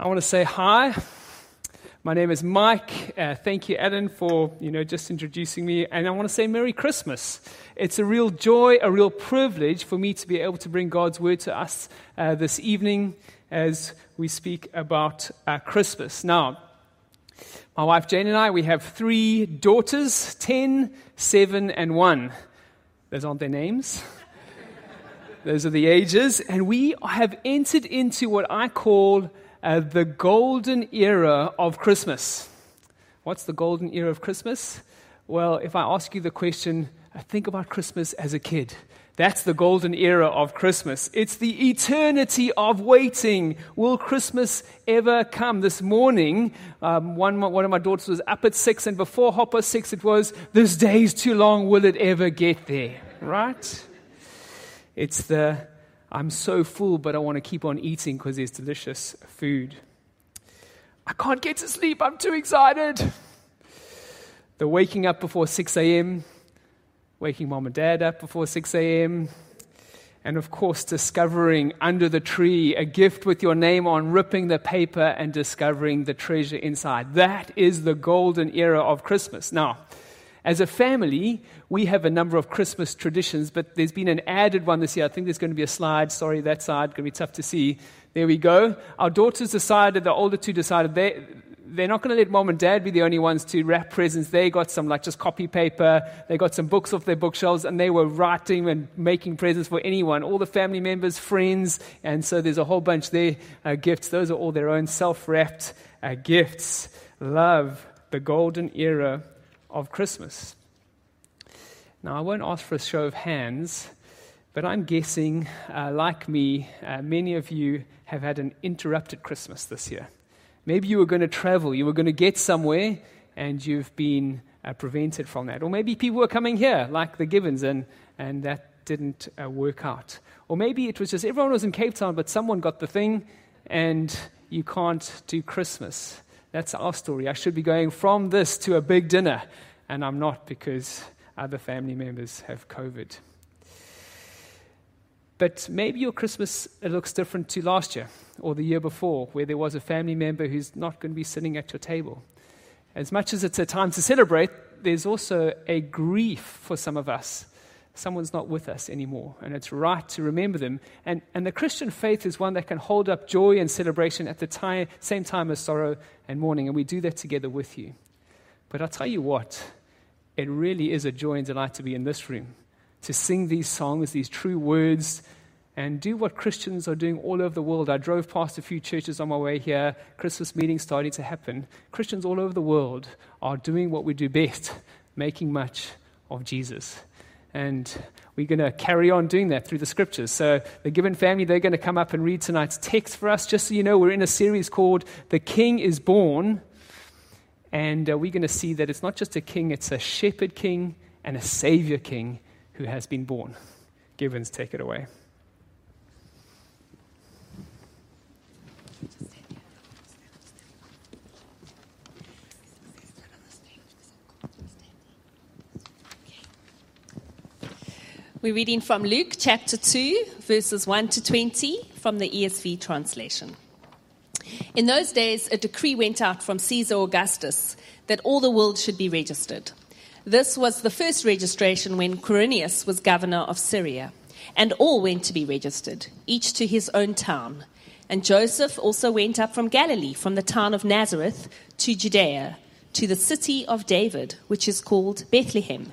I want to say hi. My name is Mike. Uh, thank you, Ellen, for you know just introducing me. And I want to say Merry Christmas. It's a real joy, a real privilege for me to be able to bring God's word to us uh, this evening as we speak about uh, Christmas. Now, my wife Jane and I, we have three daughters 10, 7, and 1. Those aren't their names. Those are the ages. And we have entered into what I call uh, the golden era of Christmas. What's the golden era of Christmas? Well, if I ask you the question, think about Christmas as a kid. That's the golden era of Christmas. It's the eternity of waiting. Will Christmas ever come? This morning, um, one, one of my daughters was up at six, and before hopper six, it was, This day's too long. Will it ever get there? Right? It's the I'm so full, but I want to keep on eating because there's delicious food. I can't get to sleep. I'm too excited. The waking up before 6 a.m., waking mom and dad up before 6 a.m., and of course, discovering under the tree a gift with your name on, ripping the paper and discovering the treasure inside. That is the golden era of Christmas. Now, as a family, we have a number of Christmas traditions, but there's been an added one this year. I think there's going to be a slide. Sorry, that side, going to be tough to see. There we go. Our daughters decided, the older two decided they, they're not going to let mom and dad be the only ones to wrap presents. They got some, like, just copy paper. They got some books off their bookshelves, and they were writing and making presents for anyone, all the family members, friends. And so there's a whole bunch there, uh, gifts. Those are all their own self wrapped uh, gifts. Love the golden era of Christmas. Now, I won't ask for a show of hands, but I'm guessing, uh, like me, uh, many of you have had an interrupted Christmas this year. Maybe you were going to travel, you were going to get somewhere, and you've been uh, prevented from that. Or maybe people were coming here, like the Gibbons, and, and that didn't uh, work out. Or maybe it was just everyone was in Cape Town, but someone got the thing, and you can't do Christmas. That's our story. I should be going from this to a big dinner, and I'm not because other family members have COVID. But maybe your Christmas looks different to last year or the year before, where there was a family member who's not going to be sitting at your table. As much as it's a time to celebrate, there's also a grief for some of us someone's not with us anymore. And it's right to remember them. And, and the Christian faith is one that can hold up joy and celebration at the time, same time as sorrow and mourning. And we do that together with you. But I'll tell you what, it really is a joy and delight to be in this room, to sing these songs, these true words, and do what Christians are doing all over the world. I drove past a few churches on my way here, Christmas meetings starting to happen. Christians all over the world are doing what we do best, making much of Jesus. And we're going to carry on doing that through the scriptures. So, the Gibbon family, they're going to come up and read tonight's text for us. Just so you know, we're in a series called The King is Born. And uh, we're going to see that it's not just a king, it's a shepherd king and a savior king who has been born. Gibbons, take it away. We're reading from Luke chapter 2, verses 1 to 20 from the ESV translation. In those days, a decree went out from Caesar Augustus that all the world should be registered. This was the first registration when Quirinius was governor of Syria, and all went to be registered, each to his own town. And Joseph also went up from Galilee, from the town of Nazareth to Judea, to the city of David, which is called Bethlehem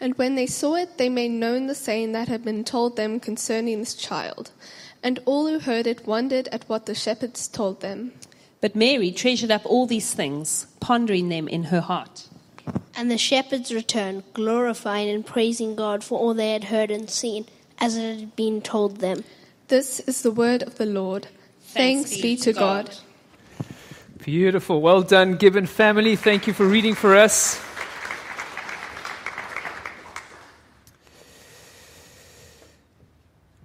And when they saw it, they made known the saying that had been told them concerning this child. And all who heard it wondered at what the shepherds told them. But Mary treasured up all these things, pondering them in her heart. And the shepherds returned, glorifying and praising God for all they had heard and seen, as it had been told them. This is the word of the Lord. Thanks, be to God. Beautiful. Well done, Gibbon family. Thank you for reading for us.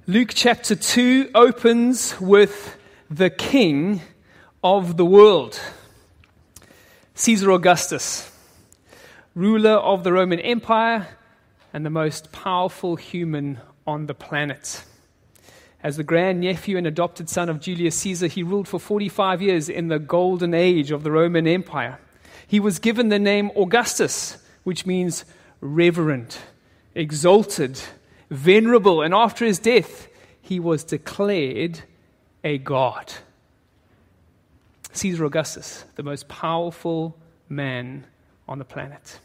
Luke chapter 2 opens with the king of the world, Caesar Augustus, ruler of the Roman Empire and the most powerful human on the planet. As the grandnephew and adopted son of Julius Caesar, he ruled for 45 years in the golden age of the Roman Empire. He was given the name Augustus, which means reverend, exalted, venerable, and after his death, he was declared a god. Caesar Augustus, the most powerful man on the planet.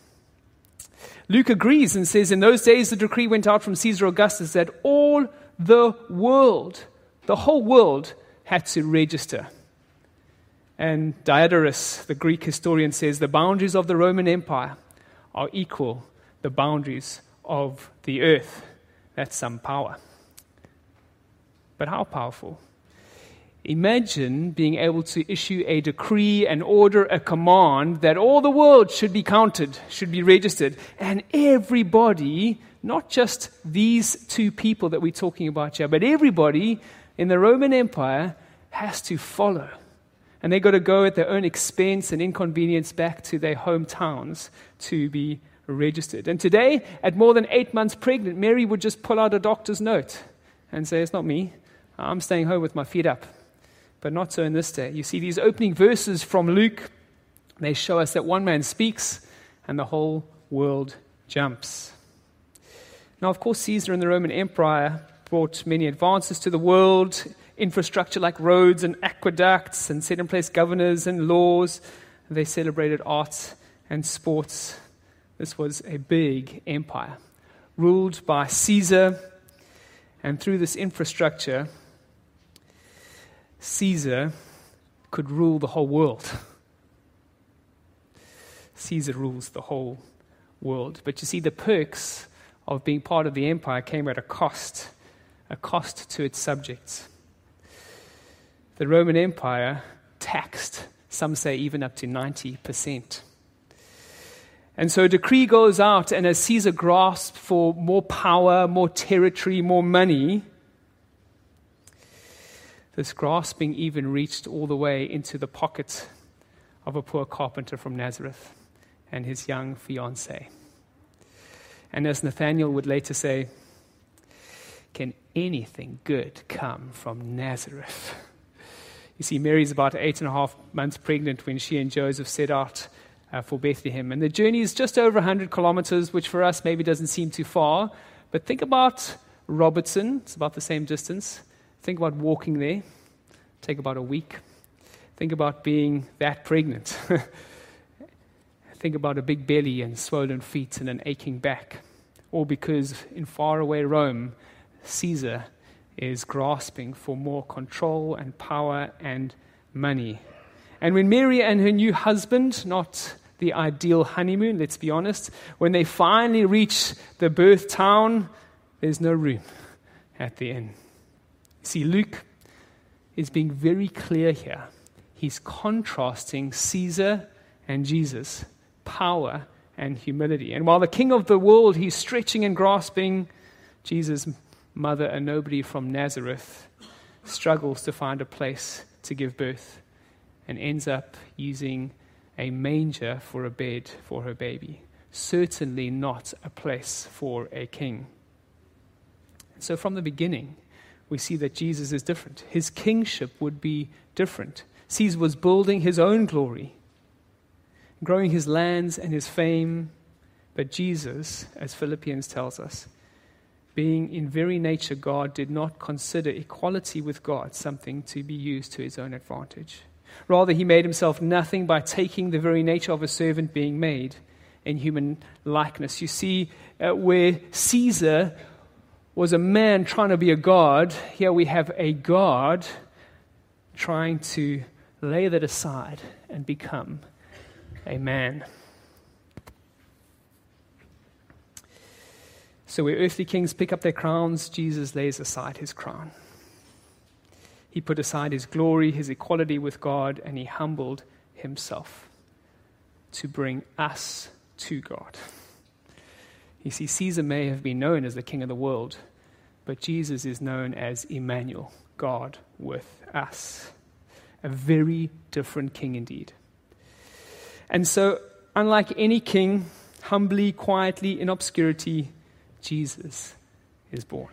Luke agrees and says, In those days, the decree went out from Caesar Augustus that all the world, the whole world, had to register. And Diodorus, the Greek historian, says the boundaries of the Roman Empire are equal the boundaries of the earth. That's some power. But how powerful? Imagine being able to issue a decree, an order, a command that all the world should be counted, should be registered, and everybody, not just these two people that we're talking about here, but everybody in the Roman Empire has to follow. And they've got to go at their own expense and inconvenience back to their hometowns to be registered. And today, at more than eight months pregnant, Mary would just pull out a doctor's note and say, It's not me. I'm staying home with my feet up. But not so in this day. You see, these opening verses from Luke, they show us that one man speaks and the whole world jumps. Now, of course, Caesar and the Roman Empire brought many advances to the world infrastructure like roads and aqueducts, and set in place governors and laws. They celebrated arts and sports. This was a big empire ruled by Caesar. And through this infrastructure, Caesar could rule the whole world. Caesar rules the whole world. But you see, the perks of being part of the empire came at a cost, a cost to its subjects. The Roman Empire taxed, some say even up to 90%. And so a decree goes out, and as Caesar grasps for more power, more territory, more money, this grasping even reached all the way into the pocket of a poor carpenter from Nazareth and his young fiancée. And as Nathaniel would later say, can anything good come from Nazareth? You see, Mary's about eight and a half months pregnant when she and Joseph set out uh, for Bethlehem. And the journey is just over 100 kilometers, which for us maybe doesn't seem too far. But think about Robertson, it's about the same distance. Think about walking there. Take about a week. Think about being that pregnant. Think about a big belly and swollen feet and an aching back. All because in faraway Rome, Caesar is grasping for more control and power and money. And when Mary and her new husband, not the ideal honeymoon, let's be honest, when they finally reach the birth town, there's no room at the inn. See, Luke is being very clear here. He's contrasting Caesar and Jesus, power and humility. And while the king of the world, he's stretching and grasping, Jesus' mother, a nobody from Nazareth, struggles to find a place to give birth and ends up using a manger for a bed for her baby. Certainly not a place for a king. So from the beginning, we see that Jesus is different. His kingship would be different. Caesar was building his own glory, growing his lands and his fame. But Jesus, as Philippians tells us, being in very nature God, did not consider equality with God something to be used to his own advantage. Rather, he made himself nothing by taking the very nature of a servant being made in human likeness. You see, uh, where Caesar was a man trying to be a God, here we have a God trying to lay that aside and become a man. So, where earthly kings pick up their crowns, Jesus lays aside his crown. He put aside his glory, his equality with God, and he humbled himself to bring us to God. You see, Caesar may have been known as the king of the world, but Jesus is known as Emmanuel, God with us. A very different king indeed. And so, unlike any king, humbly, quietly, in obscurity, Jesus is born.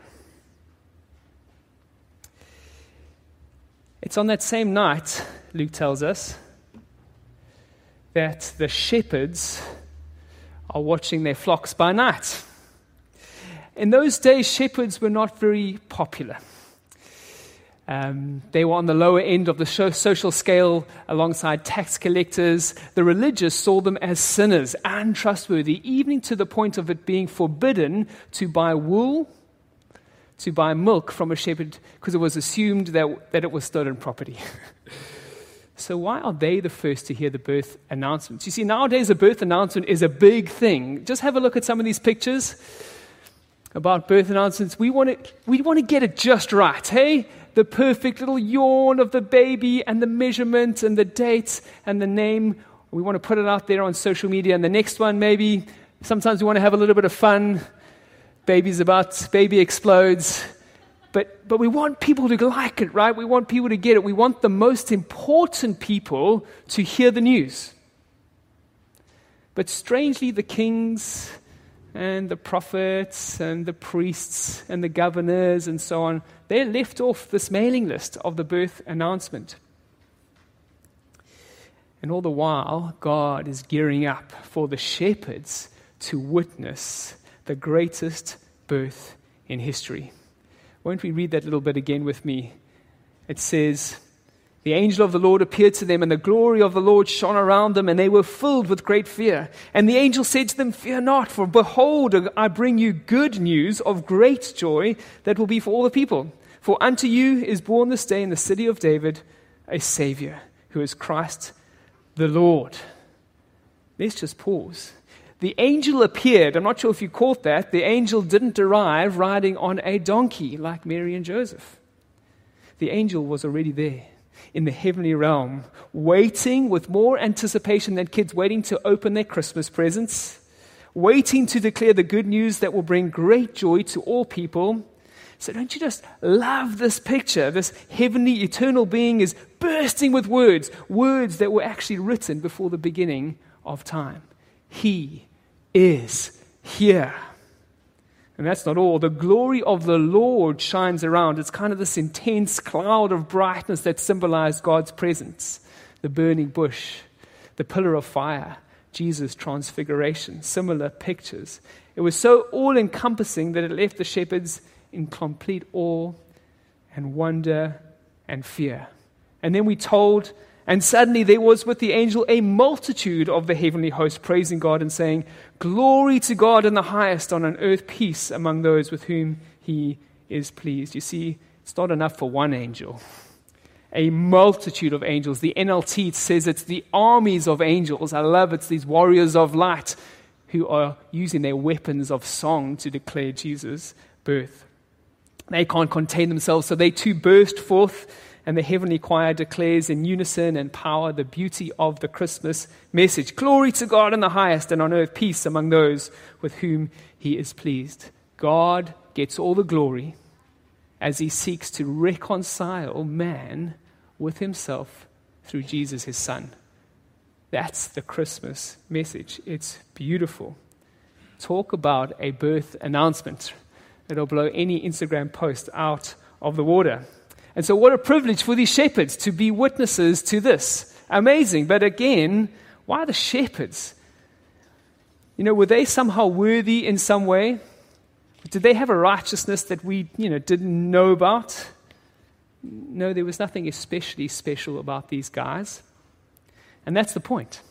It's on that same night, Luke tells us, that the shepherds are watching their flocks by night. In those days, shepherds were not very popular. Um, they were on the lower end of the social scale alongside tax collectors. The religious saw them as sinners, untrustworthy, even to the point of it being forbidden to buy wool, to buy milk from a shepherd, because it was assumed that, that it was stolen property. so, why are they the first to hear the birth announcements? You see, nowadays, a birth announcement is a big thing. Just have a look at some of these pictures about birth announcements. We want to, we want to get it just right, hey? the perfect little yawn of the baby and the measurement and the date and the name. We want to put it out there on social media. And the next one, maybe, sometimes we want to have a little bit of fun. Baby's about, baby explodes. But, but we want people to like it, right? We want people to get it. We want the most important people to hear the news. But strangely, the kings and the prophets and the priests and the governors and so on, they're left off this mailing list of the birth announcement. And all the while, God is gearing up for the shepherds to witness the greatest birth in history. Won't we read that little bit again with me? It says, the angel of the Lord appeared to them, and the glory of the Lord shone around them, and they were filled with great fear. And the angel said to them, Fear not, for behold, I bring you good news of great joy that will be for all the people. For unto you is born this day in the city of David a Savior, who is Christ the Lord. Let's just pause. The angel appeared. I'm not sure if you caught that. The angel didn't arrive riding on a donkey like Mary and Joseph. The angel was already there in the heavenly realm, waiting with more anticipation than kids waiting to open their Christmas presents, waiting to declare the good news that will bring great joy to all people. So, don't you just love this picture? This heavenly, eternal being is bursting with words, words that were actually written before the beginning of time. He is here. And that's not all. The glory of the Lord shines around. It's kind of this intense cloud of brightness that symbolized God's presence. The burning bush, the pillar of fire, Jesus' transfiguration, similar pictures. It was so all encompassing that it left the shepherds in complete awe and wonder and fear. And then we told and suddenly there was with the angel a multitude of the heavenly host praising God and saying, Glory to God in the highest, on an earth peace among those with whom he is pleased. You see, it's not enough for one angel. A multitude of angels. The NLT says it's the armies of angels. I love it. It's these warriors of light who are using their weapons of song to declare Jesus' birth. They can't contain themselves, so they too burst forth and the heavenly choir declares in unison and power the beauty of the Christmas message. Glory to God in the highest, and on earth peace among those with whom he is pleased. God gets all the glory as he seeks to reconcile man with himself through Jesus, his son. That's the Christmas message. It's beautiful. Talk about a birth announcement. It'll blow any Instagram post out of the water. And so, what a privilege for these shepherds to be witnesses to this. Amazing. But again, why the shepherds? You know, were they somehow worthy in some way? Did they have a righteousness that we, you know, didn't know about? No, there was nothing especially special about these guys. And that's the point.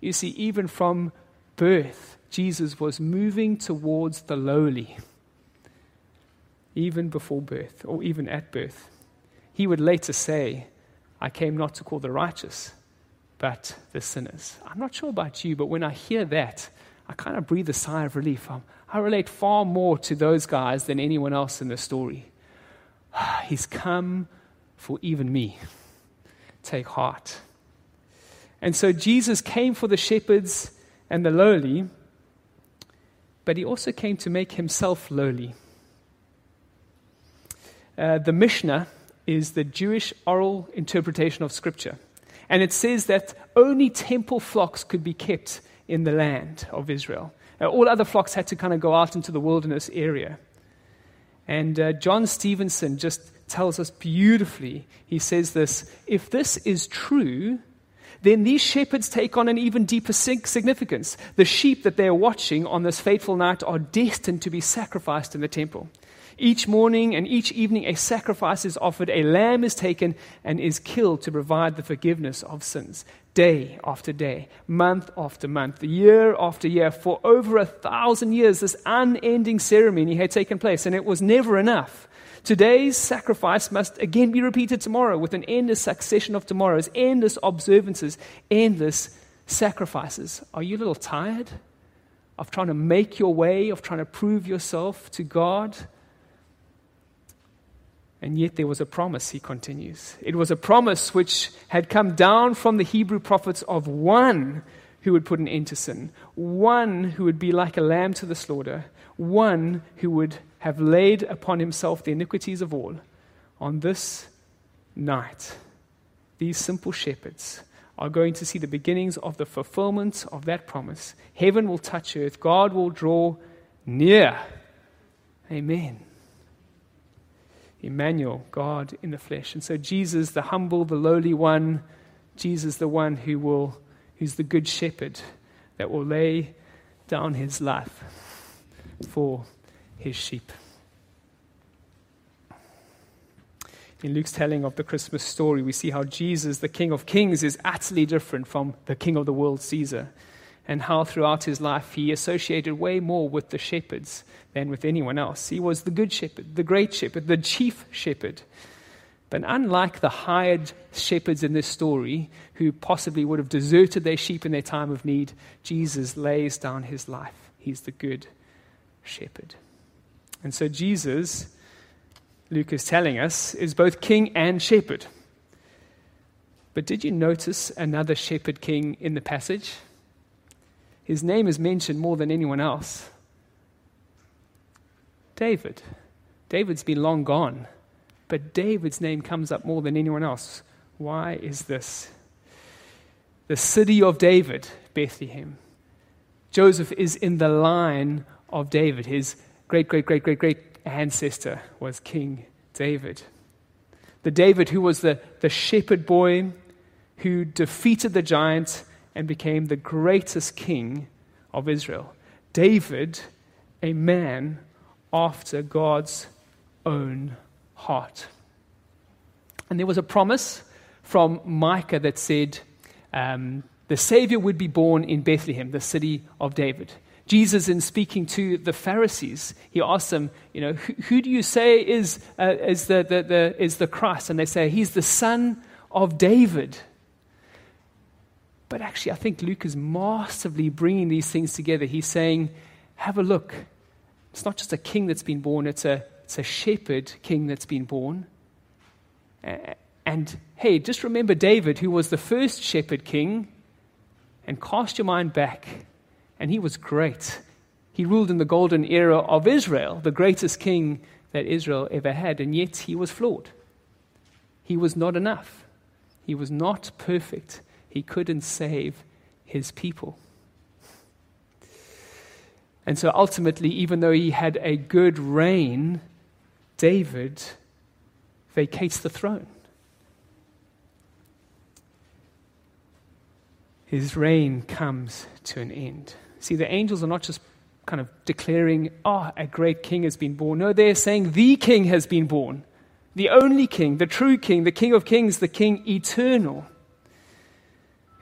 You see, even from birth, Jesus was moving towards the lowly, even before birth, or even at birth. He would later say, I came not to call the righteous, but the sinners. I'm not sure about you, but when I hear that, I kind of breathe a sigh of relief. I'm, I relate far more to those guys than anyone else in the story. He's come for even me. Take heart. And so Jesus came for the shepherds and the lowly, but he also came to make himself lowly. Uh, the Mishnah is the Jewish oral interpretation of Scripture. And it says that only temple flocks could be kept in the land of Israel. Uh, all other flocks had to kind of go out into the wilderness area. And uh, John Stevenson just tells us beautifully. He says this If this is true, then these shepherds take on an even deeper significance. The sheep that they are watching on this fateful night are destined to be sacrificed in the temple. Each morning and each evening, a sacrifice is offered, a lamb is taken and is killed to provide the forgiveness of sins. Day after day, month after month, year after year, for over a thousand years, this unending ceremony had taken place, and it was never enough. Today's sacrifice must again be repeated tomorrow with an endless succession of tomorrows, endless observances, endless sacrifices. Are you a little tired of trying to make your way, of trying to prove yourself to God? And yet there was a promise, he continues. It was a promise which had come down from the Hebrew prophets of one who would put an end to sin, one who would be like a lamb to the slaughter, one who would have laid upon himself the iniquities of all. On this night, these simple shepherds are going to see the beginnings of the fulfillment of that promise. Heaven will touch earth, God will draw near. Amen. Emmanuel, God in the flesh. And so Jesus, the humble, the lowly one, Jesus, the one who will, who's the good shepherd that will lay down his life for his sheep. In Luke's telling of the Christmas story, we see how Jesus, the King of Kings, is utterly different from the King of the world, Caesar, and how throughout his life he associated way more with the shepherds than with anyone else. He was the good shepherd, the great shepherd, the chief shepherd. But unlike the hired shepherds in this story, who possibly would have deserted their sheep in their time of need, Jesus lays down his life. He's the good shepherd. And so Jesus, Luke is telling us, is both king and shepherd. But did you notice another shepherd king in the passage? His name is mentioned more than anyone else. David. David's been long gone, but David's name comes up more than anyone else. Why is this? The city of David, Bethlehem. Joseph is in the line of David. His great, great, great, great, great ancestor was King David. The David who was the, the shepherd boy who defeated the giant and became the greatest king of Israel. David, a man after God's own heart. And there was a promise from Micah that said um, the Savior would be born in Bethlehem, the city of David. Jesus, in speaking to the Pharisees, he asked them, you know, who, who do you say is, uh, is, the, the, the, is the Christ? And they say, he's the son of David. But actually, I think Luke is masterfully bringing these things together. He's saying, have a look. It's not just a king that's been born, it's a, it's a shepherd king that's been born. And hey, just remember David, who was the first shepherd king, and cast your mind back. And he was great. He ruled in the golden era of Israel, the greatest king that Israel ever had, and yet he was flawed. He was not enough. He was not perfect. He couldn't save his people. And so ultimately, even though he had a good reign, David vacates the throne. His reign comes to an end. See, the angels are not just kind of declaring, oh, a great king has been born. No, they're saying the king has been born. The only king, the true king, the king of kings, the king eternal,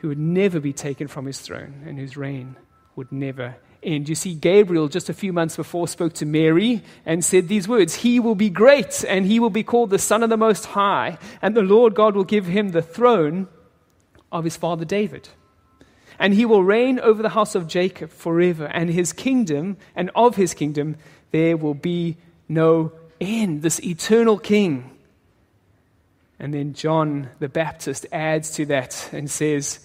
who would never be taken from his throne and whose reign would never end. You see, Gabriel, just a few months before, spoke to Mary and said these words He will be great, and he will be called the Son of the Most High, and the Lord God will give him the throne of his father David and he will reign over the house of Jacob forever, and his kingdom, and of his kingdom, there will be no end. This eternal king. And then John the Baptist adds to that and says,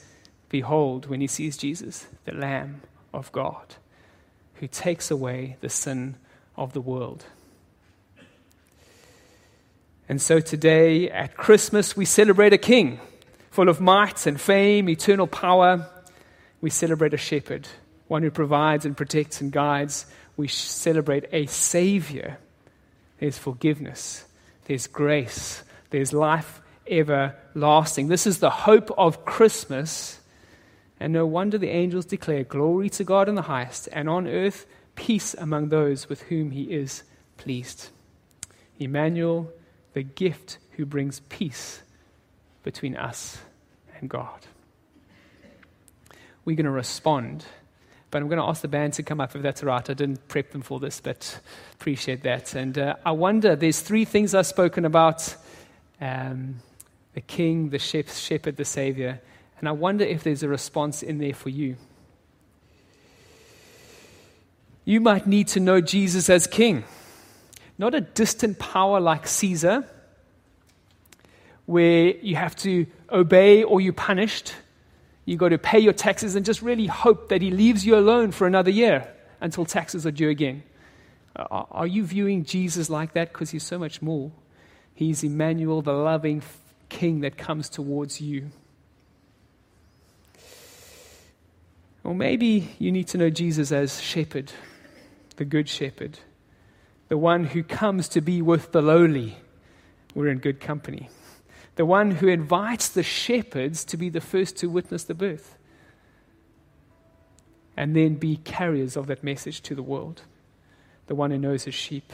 Behold, when he sees Jesus, the Lamb of God, who takes away the sin of the world. And so today at Christmas, we celebrate a king full of might and fame, eternal power we celebrate a shepherd, one who provides and protects and guides. We celebrate a savior. There's forgiveness, there's grace, there's life everlasting. This is the hope of Christmas. And no wonder the angels declare glory to God in the highest, and on earth peace among those with whom he is pleased. Emmanuel, the gift who brings peace between us and God we're going to respond. But I'm going to ask the band to come up if that's all right. I didn't prep them for this, but appreciate that. And uh, I wonder, there's three things I've spoken about um, the king, the shepherd, the savior. And I wonder if there's a response in there for you. You might need to know Jesus as king, not a distant power like Caesar, where you have to obey or you're punished you got to pay your taxes and just really hope that he leaves you alone for another year until taxes are due again. Are you viewing Jesus like that? Because he's so much more. He's Emmanuel, the loving king that comes towards you. Or maybe you need to know Jesus as shepherd, the good shepherd, the one who comes to be with the lowly. We're in good company. The one who invites the shepherds to be the first to witness the birth. And then be carriers of that message to the world, the one who knows his sheep.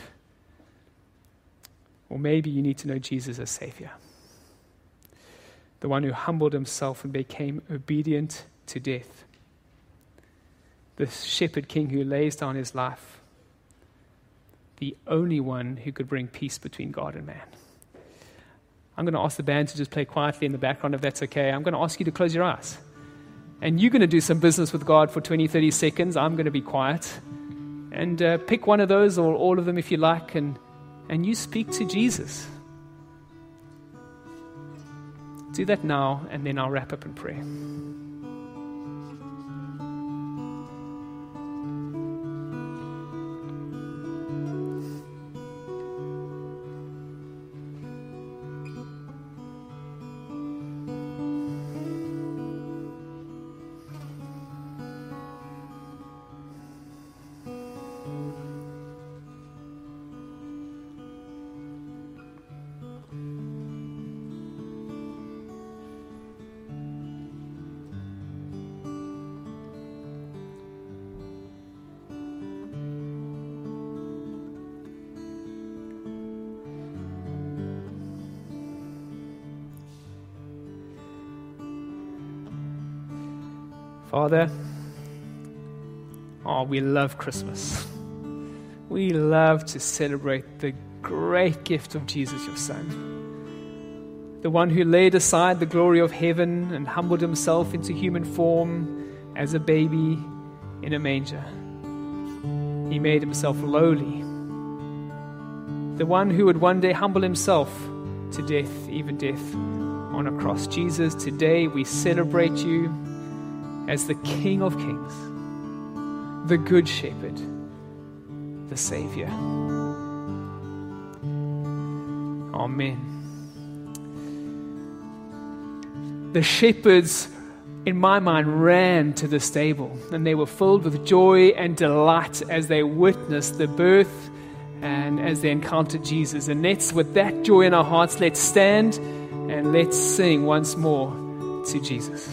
Or maybe you need to know Jesus as Savior, the one who humbled himself and became obedient to death, the shepherd king who lays down his life, the only one who could bring peace between God and man. I'm going to ask the band to just play quietly in the background if that's okay. I'm going to ask you to close your eyes. And you're going to do some business with God for 20, 30 seconds. I'm going to be quiet. And uh, pick one of those or all of them if you like, and, and you speak to Jesus. Do that now, and then I'll wrap up in prayer. Father, oh, we love Christmas. We love to celebrate the great gift of Jesus, your Son. The one who laid aside the glory of heaven and humbled himself into human form as a baby in a manger. He made himself lowly. The one who would one day humble himself to death, even death on a cross. Jesus, today we celebrate you as the King of Kings, the Good Shepherd, the Savior. Amen. The shepherds in my mind, ran to the stable, and they were filled with joy and delight as they witnessed the birth and as they encountered Jesus. And let's, with that joy in our hearts, let's stand and let's sing once more to Jesus.